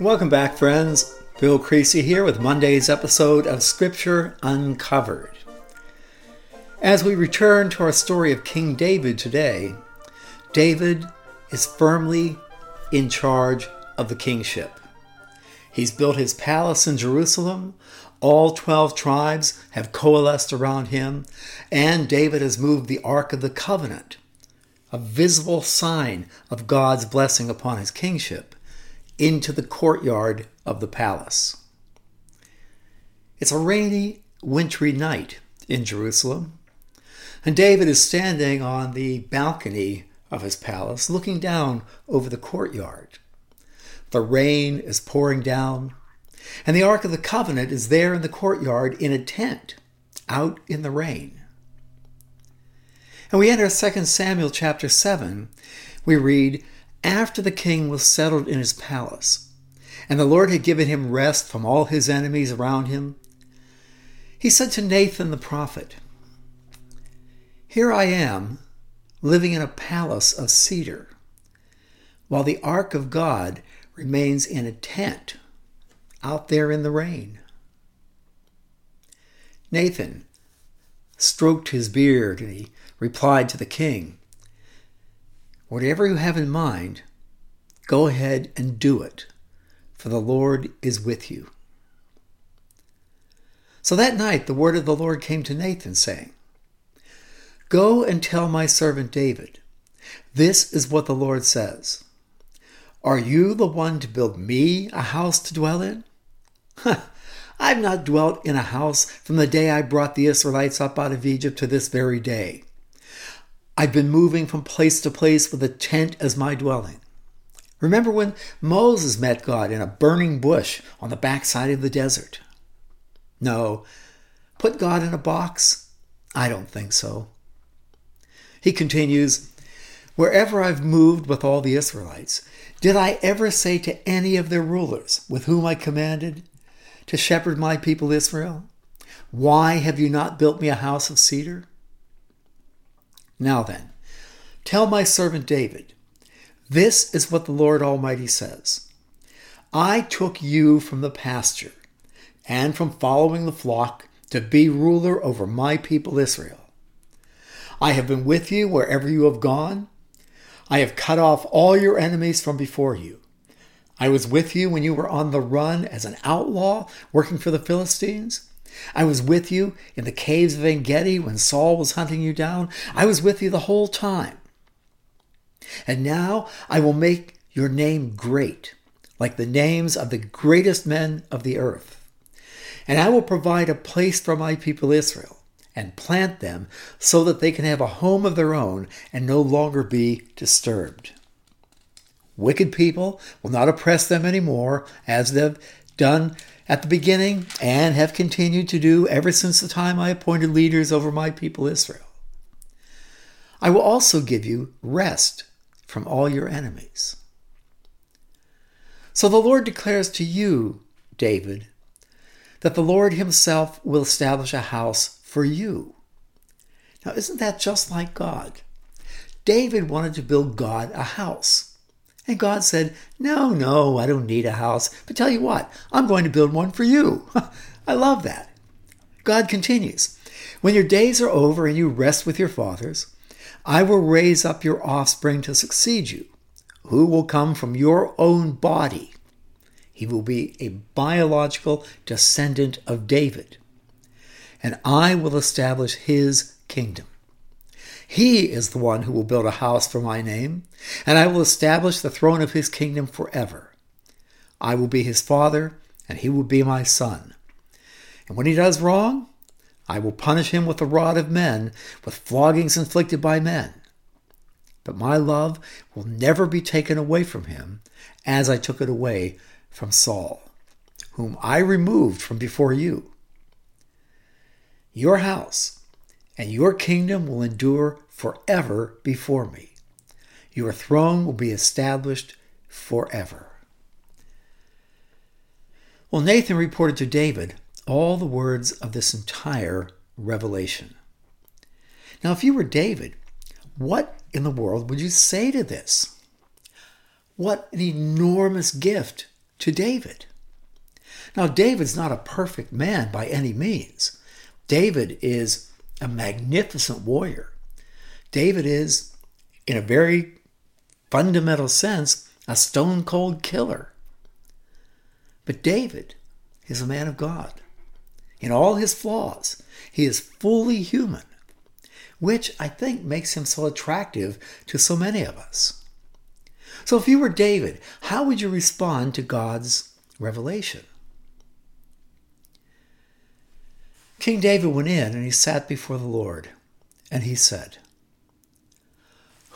Welcome back, friends. Bill Creasy here with Monday's episode of Scripture Uncovered. As we return to our story of King David today, David is firmly in charge of the kingship. He's built his palace in Jerusalem. All 12 tribes have coalesced around him, and David has moved the Ark of the Covenant, a visible sign of God's blessing upon his kingship, into the courtyard of the palace. It's a rainy, wintry night in Jerusalem, and David is standing on the balcony of his palace looking down over the courtyard. The rain is pouring down, and the Ark of the Covenant is there in the courtyard in a tent out in the rain. And we enter 2 Samuel chapter 7. We read, After the king was settled in his palace, and the Lord had given him rest from all his enemies around him, he said to Nathan the prophet, Here I am, living in a palace of cedar, while the ark of God remains in a tent out there in the rain. Nathan stroked his beard and he replied to the king, Whatever you have in mind, go ahead and do it, for the Lord is with you. So that night the word of the Lord came to Nathan, saying, Go and tell my servant David, this is what the Lord says. Are you the one to build me a house to dwell in? I've not dwelt in a house from the day I brought the Israelites up out of Egypt to this very day. I've been moving from place to place with a tent as my dwelling. Remember when Moses met God in a burning bush on the backside of the desert? No. Put God in a box? I don't think so. He continues, Wherever I've moved with all the Israelites, did I ever say to any of their rulers with whom I commanded to shepherd my people Israel, Why have you not built me a house of cedar? Now then, tell my servant David, this is what the Lord Almighty says I took you from the pasture and from following the flock to be ruler over my people Israel. I have been with you wherever you have gone. I have cut off all your enemies from before you. I was with you when you were on the run as an outlaw working for the Philistines. I was with you in the caves of En Gedi when Saul was hunting you down. I was with you the whole time. And now I will make your name great, like the names of the greatest men of the earth. And I will provide a place for my people Israel and plant them so that they can have a home of their own and no longer be disturbed. Wicked people will not oppress them anymore, as they've done at the beginning and have continued to do ever since the time I appointed leaders over my people Israel. I will also give you rest from all your enemies. So the Lord declares to you, David, that the Lord Himself will establish a house for you. Now, isn't that just like God? David wanted to build God a house. And God said, No, no, I don't need a house. But tell you what, I'm going to build one for you. I love that. God continues, When your days are over and you rest with your fathers, I will raise up your offspring to succeed you, who will come from your own body. He will be a biological descendant of David and I will establish his kingdom. He is the one who will build a house for my name, and I will establish the throne of his kingdom forever. I will be his father, and he will be my son. And when he does wrong, I will punish him with the rod of men, with floggings inflicted by men. But my love will never be taken away from him, as I took it away from Saul, whom I removed from before you your house, and your kingdom will endure forever before me. Your throne will be established forever. Well, Nathan reported to David all the words of this entire revelation. Now, if you were David, what in the world would you say to this? What an enormous gift to David. Now, David's not a perfect man by any means. David is a magnificent warrior. David is, in a very fundamental sense, a stone cold killer. But David is a man of God. In all his flaws, he is fully human, which I think makes him so attractive to so many of us. So, if you were David, how would you respond to God's revelation? King David went in and he sat before the Lord, and he said,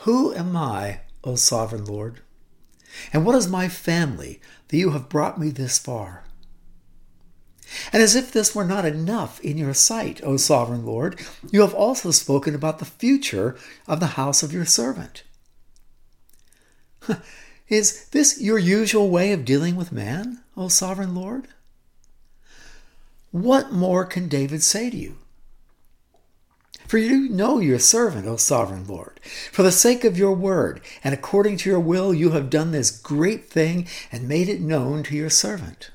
Who am I, O sovereign Lord? And what is my family that you have brought me this far? And as if this were not enough in your sight, O sovereign Lord, you have also spoken about the future of the house of your servant. Is this your usual way of dealing with man, O sovereign Lord? What more can David say to you? For you know your servant, O sovereign Lord. For the sake of your word, and according to your will, you have done this great thing and made it known to your servant.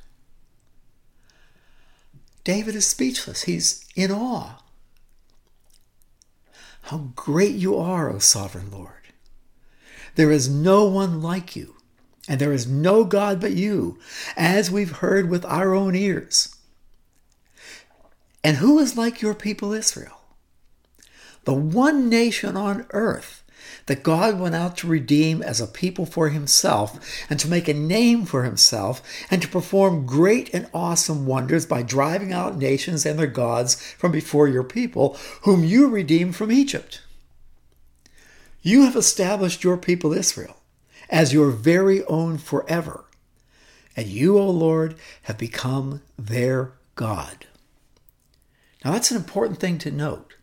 David is speechless. He's in awe. How great you are, O sovereign Lord. There is no one like you, and there is no God but you, as we've heard with our own ears. And who is like your people Israel? The one nation on earth that God went out to redeem as a people for himself and to make a name for himself and to perform great and awesome wonders by driving out nations and their gods from before your people, whom you redeemed from Egypt. You have established your people Israel as your very own forever, and you, O Lord, have become their God. Now, that's an important thing to note.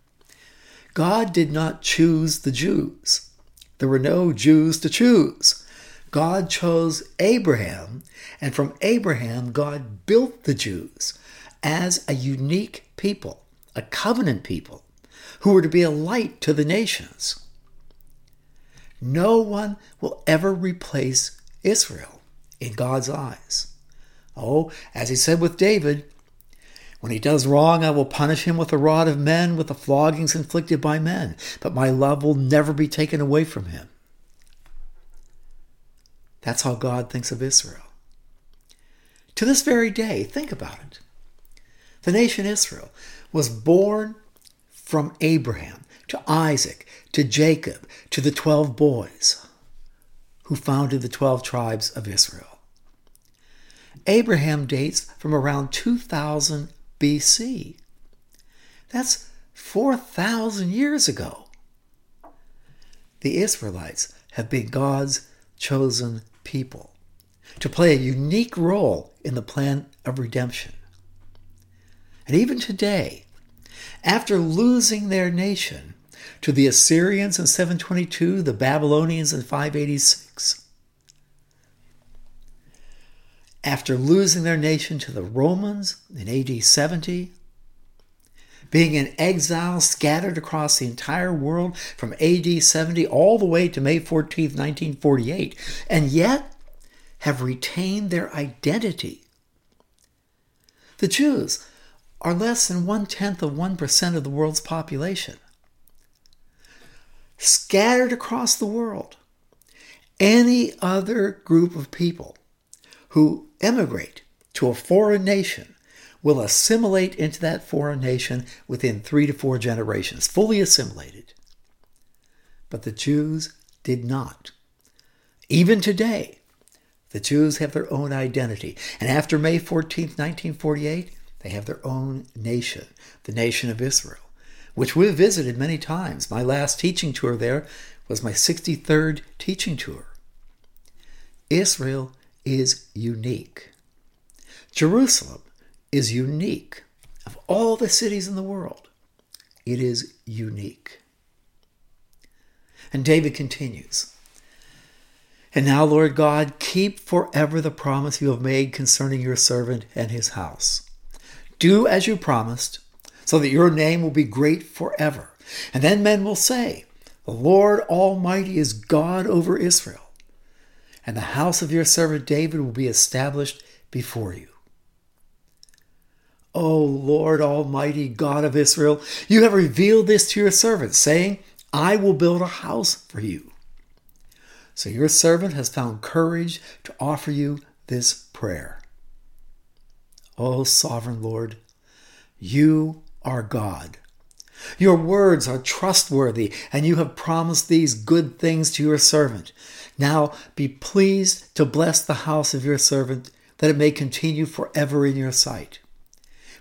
God did not choose the Jews. There were no Jews to choose. God chose Abraham, and from Abraham, God built the Jews as a unique people, a covenant people, who were to be a light to the nations. No one will ever replace Israel in God's eyes. Oh, as he said with David, when he does wrong, I will punish him with the rod of men, with the floggings inflicted by men, but my love will never be taken away from him. That's how God thinks of Israel. To this very day, think about it. The nation Israel was born from Abraham to Isaac to Jacob to the 12 boys who founded the 12 tribes of Israel. Abraham dates from around 2000 BC. That's 4,000 years ago. The Israelites have been God's chosen people to play a unique role in the plan of redemption. And even today, after losing their nation to the Assyrians in 722, the Babylonians in 586, after losing their nation to the Romans in AD 70, being in exile scattered across the entire world from AD 70 all the way to May 14, 1948, and yet have retained their identity. The Jews are less than one tenth of 1% of the world's population. Scattered across the world, any other group of people who emigrate to a foreign nation will assimilate into that foreign nation within three to four generations, fully assimilated. But the Jews did not. Even today, the Jews have their own identity. And after May 14, 1948, they have their own nation, the nation of Israel, which we've visited many times. My last teaching tour there was my 63rd teaching tour. Israel is unique. Jerusalem is unique. Of all the cities in the world, it is unique. And David continues And now, Lord God, keep forever the promise you have made concerning your servant and his house. Do as you promised, so that your name will be great forever. And then men will say, The Lord Almighty is God over Israel and the house of your servant David will be established before you. O Lord Almighty God of Israel, you have revealed this to your servant, saying, I will build a house for you. So your servant has found courage to offer you this prayer. O sovereign Lord, you are God. Your words are trustworthy, and you have promised these good things to your servant. Now be pleased to bless the house of your servant, that it may continue forever in your sight.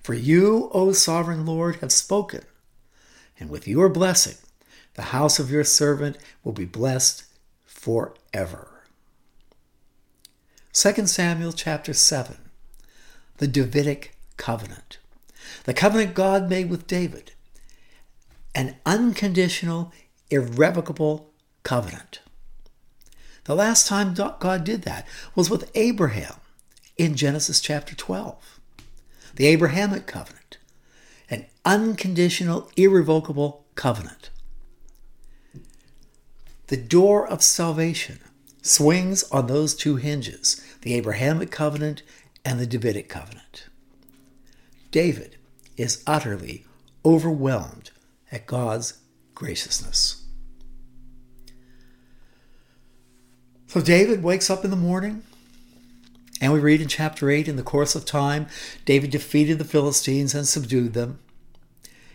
For you, O sovereign Lord, have spoken, and with your blessing, the house of your servant will be blessed forever. 2 Samuel chapter 7 The Davidic Covenant. The covenant God made with David. An unconditional, irrevocable covenant. The last time God did that was with Abraham in Genesis chapter 12. The Abrahamic covenant, an unconditional, irrevocable covenant. The door of salvation swings on those two hinges the Abrahamic covenant and the Davidic covenant. David is utterly overwhelmed at God's graciousness. So David wakes up in the morning, and we read in chapter 8 in the course of time, David defeated the Philistines and subdued them.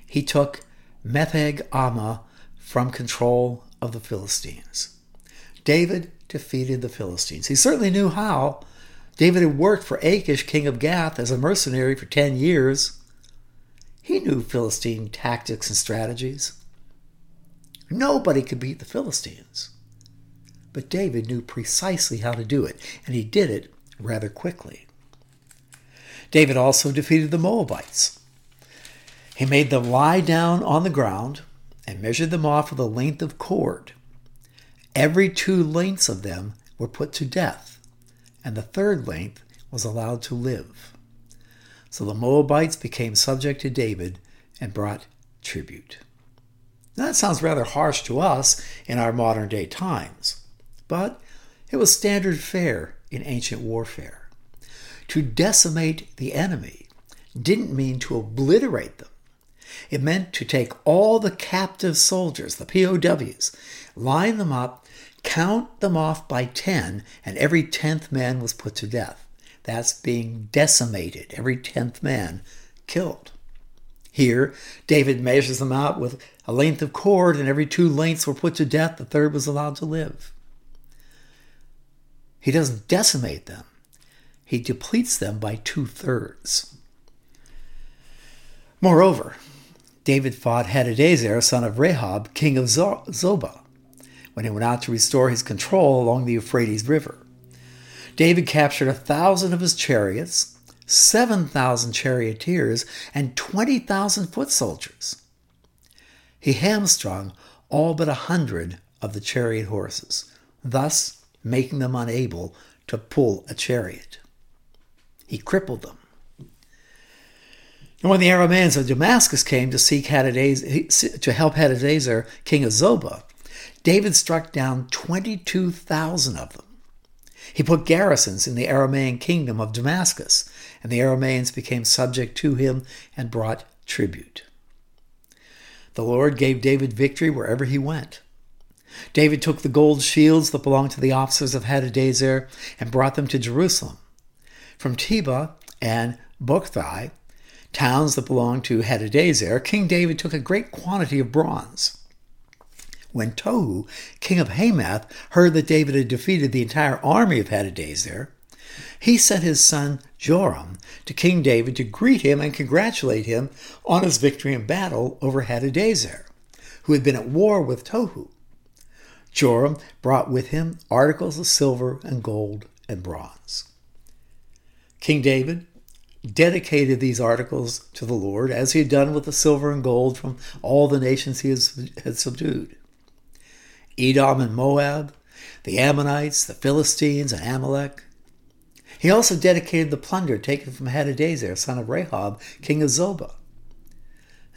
He took Metheg Ammah from control of the Philistines. David defeated the Philistines. He certainly knew how. David had worked for Achish, king of Gath, as a mercenary for 10 years. He knew Philistine tactics and strategies. Nobody could beat the Philistines. But David knew precisely how to do it, and he did it rather quickly. David also defeated the Moabites. He made them lie down on the ground and measured them off with a length of cord. Every two lengths of them were put to death, and the third length was allowed to live. So the Moabites became subject to David and brought tribute. Now, that sounds rather harsh to us in our modern day times, but it was standard fare in ancient warfare. To decimate the enemy didn't mean to obliterate them. It meant to take all the captive soldiers, the POWs, line them up, count them off by 10, and every 10th man was put to death. That's being decimated, every 10th man killed. Here, David measures them out with a length of cord, and every two lengths were put to death, the third was allowed to live. He doesn't decimate them, he depletes them by two thirds. Moreover, David fought Hadadezer, son of Rehob, king of Zobah, when he went out to restore his control along the Euphrates River. David captured a thousand of his chariots, 7,000 charioteers, and 20,000 foot soldiers. He hamstrung all but a hundred of the chariot horses, thus making them unable to pull a chariot. He crippled them. And when the Arameans of Damascus came to seek to help Hadadezer, king of Zobah, David struck down 22,000 of them. He put garrisons in the Aramean kingdom of Damascus, and the Arameans became subject to him and brought tribute. The Lord gave David victory wherever he went. David took the gold shields that belonged to the officers of Hadadezer and brought them to Jerusalem. From Tebah and Berothai, towns that belonged to Hadadezer, King David took a great quantity of bronze. When Tohu, king of Hamath, heard that David had defeated the entire army of Hadadezer, he sent his son Joram to King David to greet him and congratulate him on his victory in battle over Hadadezer, who had been at war with Tohu. Joram brought with him articles of silver and gold and bronze. King David dedicated these articles to the Lord, as he had done with the silver and gold from all the nations he had subdued. Edom and Moab, the Ammonites, the Philistines, and Amalek. He also dedicated the plunder taken from Hadadezer, son of Rehob, king of Zobah.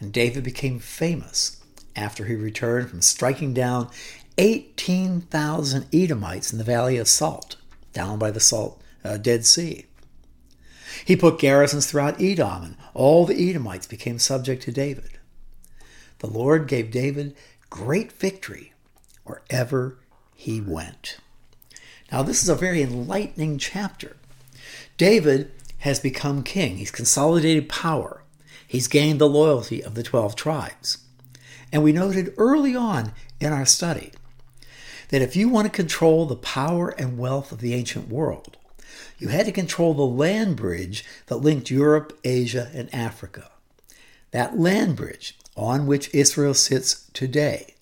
And David became famous after he returned from striking down 18,000 Edomites in the Valley of Salt, down by the Salt uh, Dead Sea. He put garrisons throughout Edom, and all the Edomites became subject to David. The Lord gave David great victory wherever he went. Now, this is a very enlightening chapter. David has become king, he's consolidated power, he's gained the loyalty of the 12 tribes. And we noted early on in our study that if you want to control the power and wealth of the ancient world, you had to control the land bridge that linked Europe, Asia, and Africa. That land bridge on which Israel sits today.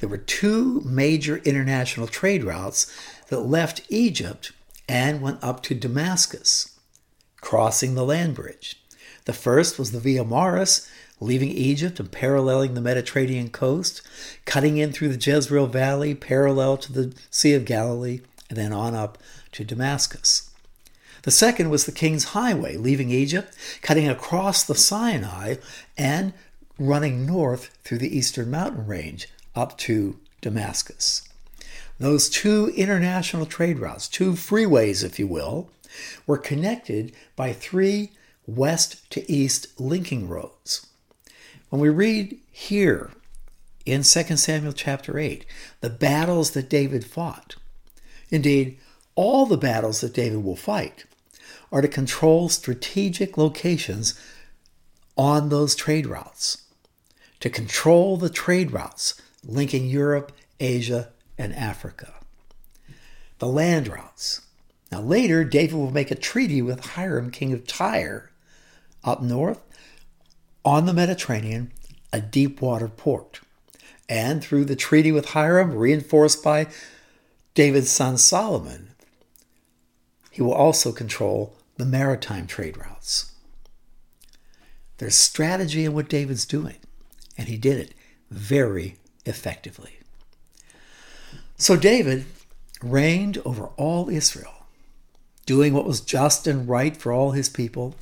There were two major international trade routes that left Egypt and went up to Damascus, crossing the land bridge. The first was the Via Maris, leaving Egypt and paralleling the Mediterranean coast, cutting in through the Jezreel Valley, parallel to the Sea of Galilee, and then on up to Damascus. The second was the King's Highway, leaving Egypt, cutting across the Sinai, and running north through the eastern mountain range up to Damascus. Those two international trade routes, two freeways, if you will, were connected by three west to east linking roads. When we read here in 2 Samuel chapter 8, the battles that David fought, indeed, all the battles that David will fight, are to control strategic locations on those trade routes, to control the trade routes linking Europe, Asia, and Africa. The land routes. Now, later, David will make a treaty with Hiram, king of Tyre, up north on the Mediterranean, a deep water port. And through the treaty with Hiram, reinforced by David's son Solomon, he will also control the maritime trade routes. There's strategy in what David's doing, and he did it very effectively. So David reigned over all Israel, doing what was just and right for all his people.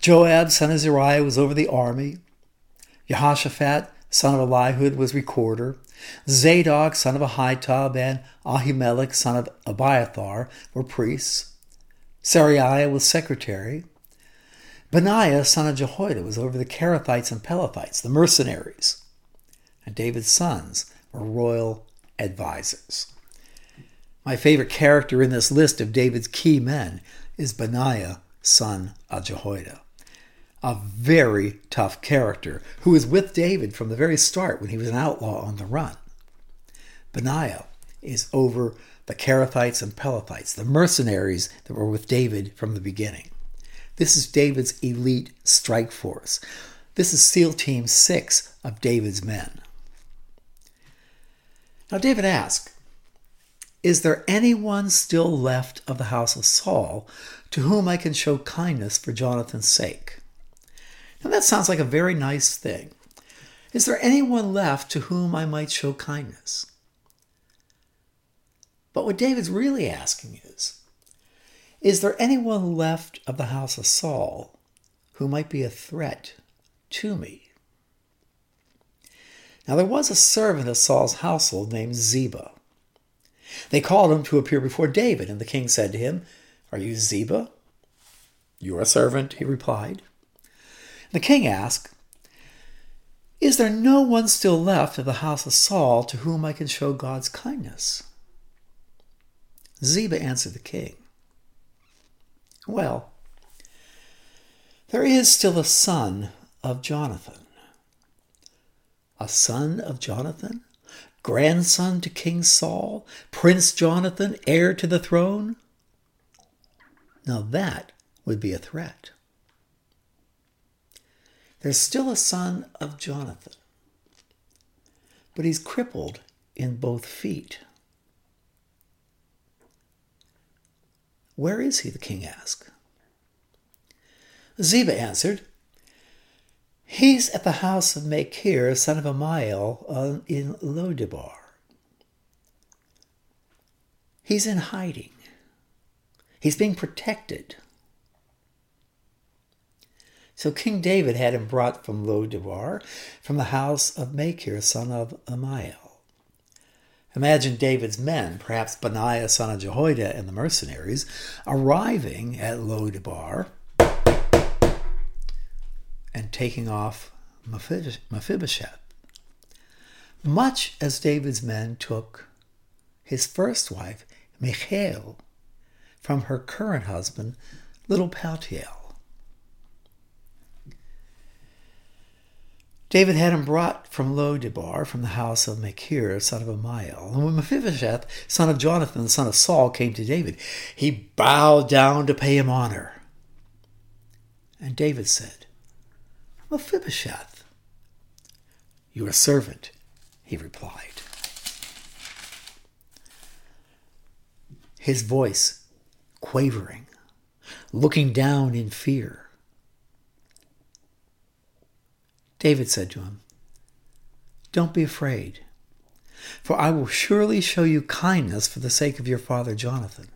Joab, son of Zeruiah, was over the army. Jehoshaphat, son of Ahilud, was recorder. Zadok, son of Ahitub, and Ahimelech, son of Abiathar, were priests. Seraiah was secretary. Benaiah, son of Jehoiada, was over the Kerethites and Pelethites, the mercenaries. And David's sons were royal advisors. My favorite character in this list of David's key men is Benaiah, son of Jehoiada. A very tough character who was with David from the very start when he was an outlaw on the run. Benaiah is over the Kerethites and Pelethites, the mercenaries that were with David from the beginning. This is David's elite strike force. This is SEAL Team 6 of David's men. Now, David asked, Is there anyone still left of the house of Saul to whom I can show kindness for Jonathan's sake? Now, that sounds like a very nice thing. Is there anyone left to whom I might show kindness? But what David's really asking is Is there anyone left of the house of Saul who might be a threat to me? Now there was a servant of Saul's household named Ziba. They called him to appear before David, and the king said to him, Are you Ziba? You're a servant, he replied. The king asked, Is there no one still left of the house of Saul to whom I can show God's kindness? Ziba answered the king, Well, there is still a son of Jonathan. A son of Jonathan? Grandson to King Saul? Prince Jonathan, heir to the throne? Now that would be a threat. There's still a son of Jonathan, but he's crippled in both feet. Where is he? the king asked. Ziba answered, He's at the house of Machir, son of Ammiel, uh, in Lodebar. He's in hiding. He's being protected. So King David had him brought from Lodebar, from the house of Machir, son of Ammiel. Imagine David's men, perhaps Benaiah son of Jehoiada and the mercenaries, arriving at Lo-debar and taking off Mephibosheth. Much as David's men took his first wife, Michal, from her current husband, little Paltiel. David had him brought from Lo-debar, from the house of Machir, son of Ammiel. And when Mephibosheth, son of Jonathan, son of Saul, came to David, he bowed down to pay him honor. And David said, Mephibosheth, your servant, he replied. His voice quavering, looking down in fear. David said to him, Don't be afraid, for I will surely show you kindness for the sake of your father Jonathan.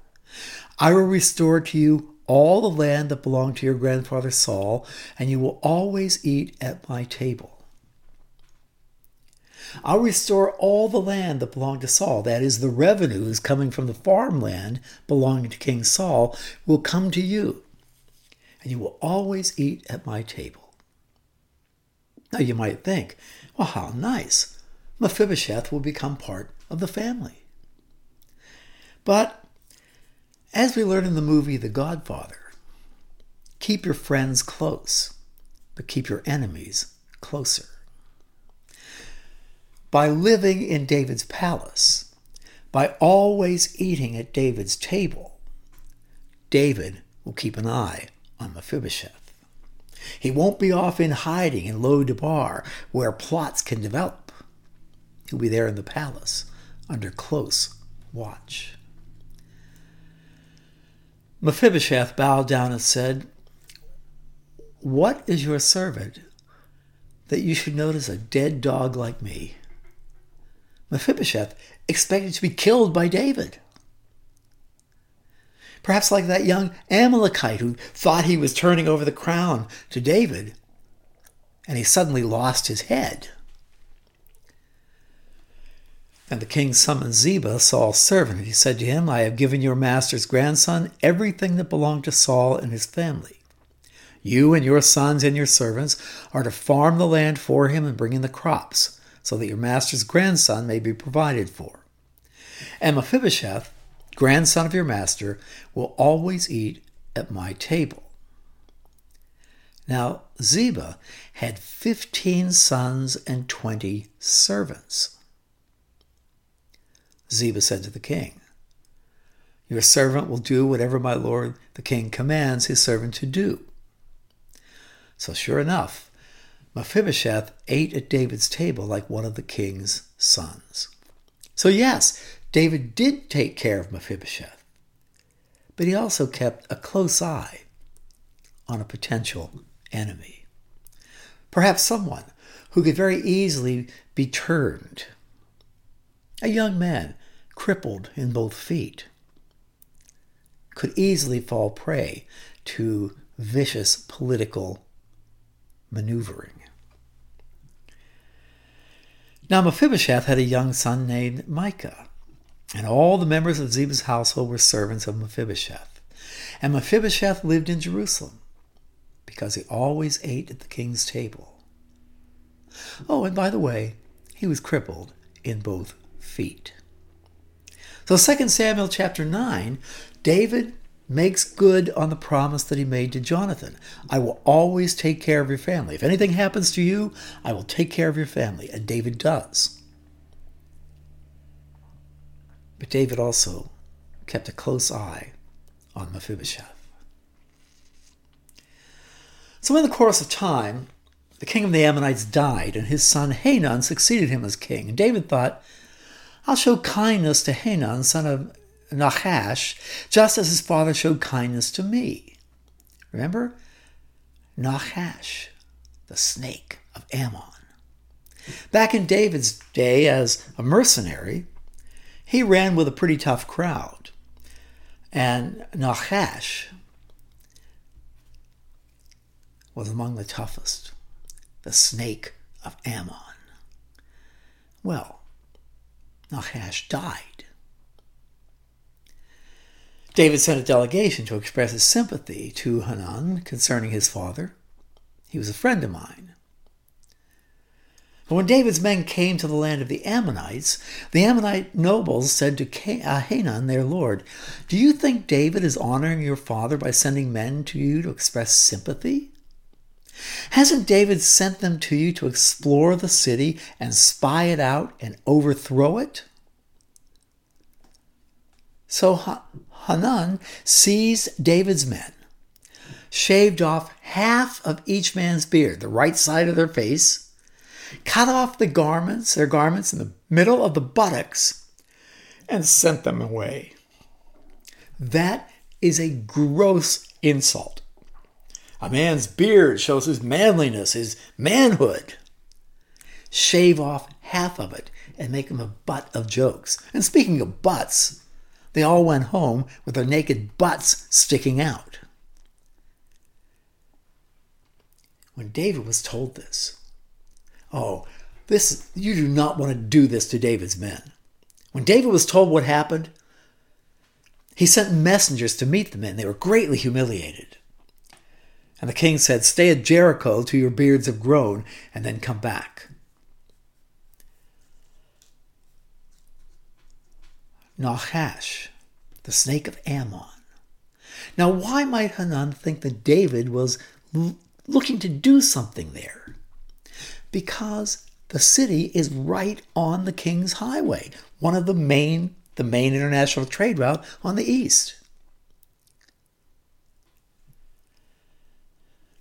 I will restore to you all the land that belonged to your grandfather Saul, and you will always eat at my table. I'll restore all the land that belonged to Saul, that is, the revenues coming from the farmland belonging to King Saul, will come to you, and you will always eat at my table. Now you might think, well, how nice. Mephibosheth will become part of the family. But as we learn in the movie The Godfather, keep your friends close, but keep your enemies closer. By living in David's palace, by always eating at David's table, David will keep an eye on Mephibosheth. He won't be off in hiding in Lo-debar, where plots can develop. He'll be there in the palace, under close watch. Mephibosheth bowed down and said, What is your servant that you should notice a dead dog like me? Mephibosheth expected to be killed by David. Perhaps like that young Amalekite who thought he was turning over the crown to David, and he suddenly lost his head. And the king summoned Ziba, Saul's servant, and he said to him, I have given your master's grandson everything that belonged to Saul and his family. You and your sons and your servants are to farm the land for him and bring in the crops, so that your master's grandson may be provided for. And Mephibosheth, grandson of your master, will always eat at my table. Now, Ziba had fifteen sons and twenty servants. Ziba said to the king, Your servant will do whatever my lord the king commands his servant to do. So, sure enough, Mephibosheth ate at David's table like one of the king's sons. So, yes, David did take care of Mephibosheth, but he also kept a close eye on a potential enemy. Perhaps someone who could very easily be turned. A young man, crippled in both feet, could easily fall prey to vicious political maneuvering. Now, Mephibosheth had a young son named Micah. And all the members of Ziba's household were servants of Mephibosheth. And Mephibosheth lived in Jerusalem because he always ate at the king's table. Oh, and by the way, he was crippled in both feet. So 2 Samuel chapter 9, David makes good on the promise that he made to Jonathan. I will always take care of your family. If anything happens to you, I will take care of your family. And David does. But David also kept a close eye on Mephibosheth. So, in the course of time, the king of the Ammonites died, and his son Hanun succeeded him as king. And David thought, I'll show kindness to Hanun, son of Nahash, just as his father showed kindness to me. Remember? Nahash, the snake of Ammon. Back in David's day as a mercenary, he ran with a pretty tough crowd. And Nahash was among the toughest, the snake of Ammon. Well, Nahash died. David sent a delegation to express his sympathy to Hanun concerning his father. He was a friend of mine. But when David's men came to the land of the Ammonites, the Ammonite nobles said to uh, Hanun, their lord, Do you think David is honoring your father by sending men to you to express sympathy? Hasn't David sent them to you to explore the city and spy it out and overthrow it? So Hanun seized David's men, shaved off half of each man's beard, the right side of their face, cut off the garments, their garments in the middle of the buttocks, and sent them away. That is a gross insult. A man's beard shows his manliness, his manhood. Shave off half of it and make him a butt of jokes. And speaking of butts, they all went home with their naked butts sticking out. When David was told this, Oh, this you do not want to do this to David's men. When David was told what happened, he sent messengers to meet the men. They were greatly humiliated. And the king said, Stay at Jericho till your beards have grown, and then come back. Nahash, the snake of Ammon. Now, why might Hanun think that David was l- looking to do something there? because the city is right on the King's Highway, one of the main the main international trade route on the east.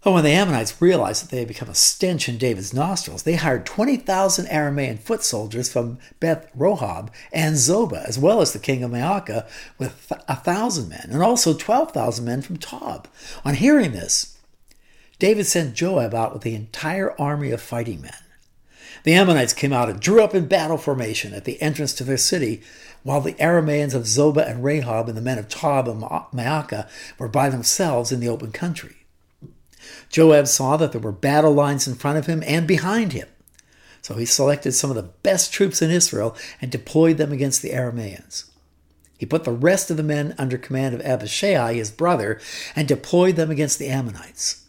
But when the Ammonites realized that they had become a stench in David's nostrils, they hired 20,000 Aramean foot soldiers from Beth Rehob and Zobah, as well as the king of Maacah with a thousand men, and also 12,000 men from Tob. On hearing this, David sent Joab out with the entire army of fighting men. The Ammonites came out and drew up in battle formation at the entrance to their city, while the Arameans of Zobah and Rehob and the men of Tob and Maacah were by themselves in the open country. Joab saw that there were battle lines in front of him and behind him. So he selected some of the best troops in Israel and deployed them against the Arameans. He put the rest of the men under command of Abishai, his brother, and deployed them against the Ammonites.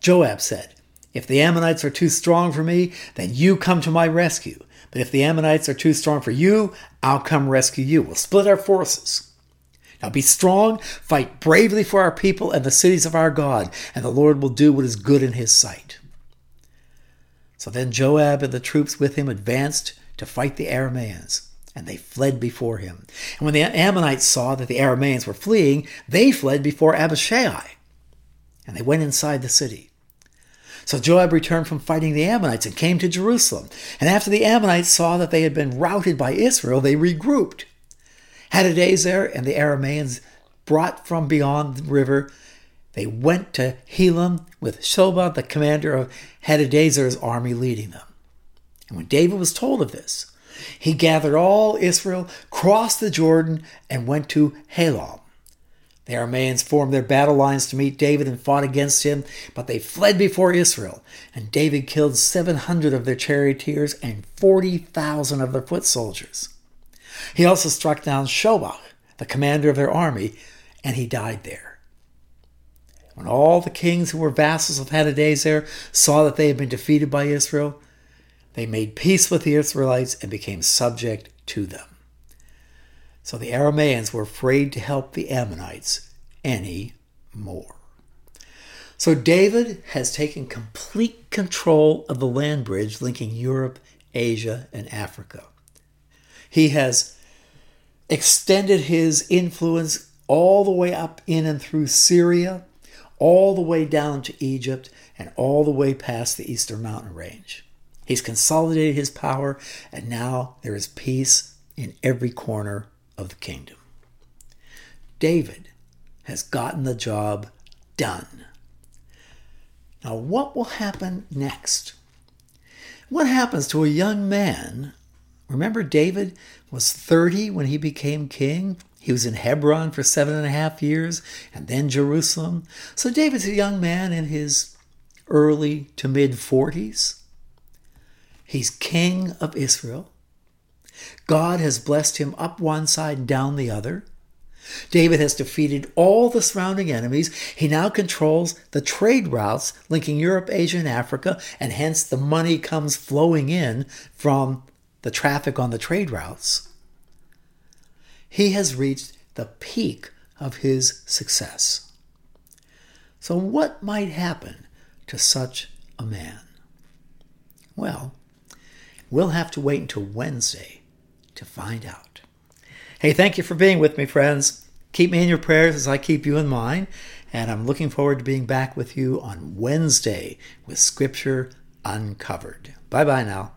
Joab said, If the Ammonites are too strong for me, then you come to my rescue. But if the Ammonites are too strong for you, I'll come rescue you. We'll split our forces. Now be strong, fight bravely for our people and the cities of our God, and the Lord will do what is good in his sight. So then Joab and the troops with him advanced to fight the Arameans, and they fled before him. And when the Ammonites saw that the Arameans were fleeing, they fled before Abishai, and they went inside the city. So Joab returned from fighting the Ammonites and came to Jerusalem. And after the Ammonites saw that they had been routed by Israel, they regrouped. Hadadezer and the Arameans brought from beyond the river. They went to Helam with Shobah, the commander of Hadadezer's army, leading them. And when David was told of this, he gathered all Israel, crossed the Jordan, and went to Helam. The Arameans formed their battle lines to meet David and fought against him, but they fled before Israel, and David killed 700 of their charioteers and 40,000 of their foot soldiers. He also struck down Shobach, the commander of their army, and he died there. When all the kings who were vassals of Hadadezer saw that they had been defeated by Israel, they made peace with the Israelites and became subject to them. So the Arameans were afraid to help the Ammonites any more. So David has taken complete control of the land bridge linking Europe, Asia, and Africa. He has extended his influence all the way up in and through Syria, all the way down to Egypt, and all the way past the eastern mountain range. He's consolidated his power, and now there is peace in every corner of the kingdom. David has gotten the job done. Now, what will happen next? What happens to a young man? Remember, David was 30 when he became king. He was in Hebron for seven and a half years and then Jerusalem. So, David's a young man in his early to mid 40s. He's king of Israel. God has blessed him up one side and down the other. David has defeated all the surrounding enemies. He now controls the trade routes linking Europe, Asia, and Africa, and hence the money comes flowing in from the traffic on the trade routes. He has reached the peak of his success. So, what might happen to such a man? Well, we'll have to wait until Wednesday to find out. Hey, thank you for being with me, friends. Keep me in your prayers as I keep you in mine. And I'm looking forward to being back with you on Wednesday with Scripture Uncovered. Bye bye now.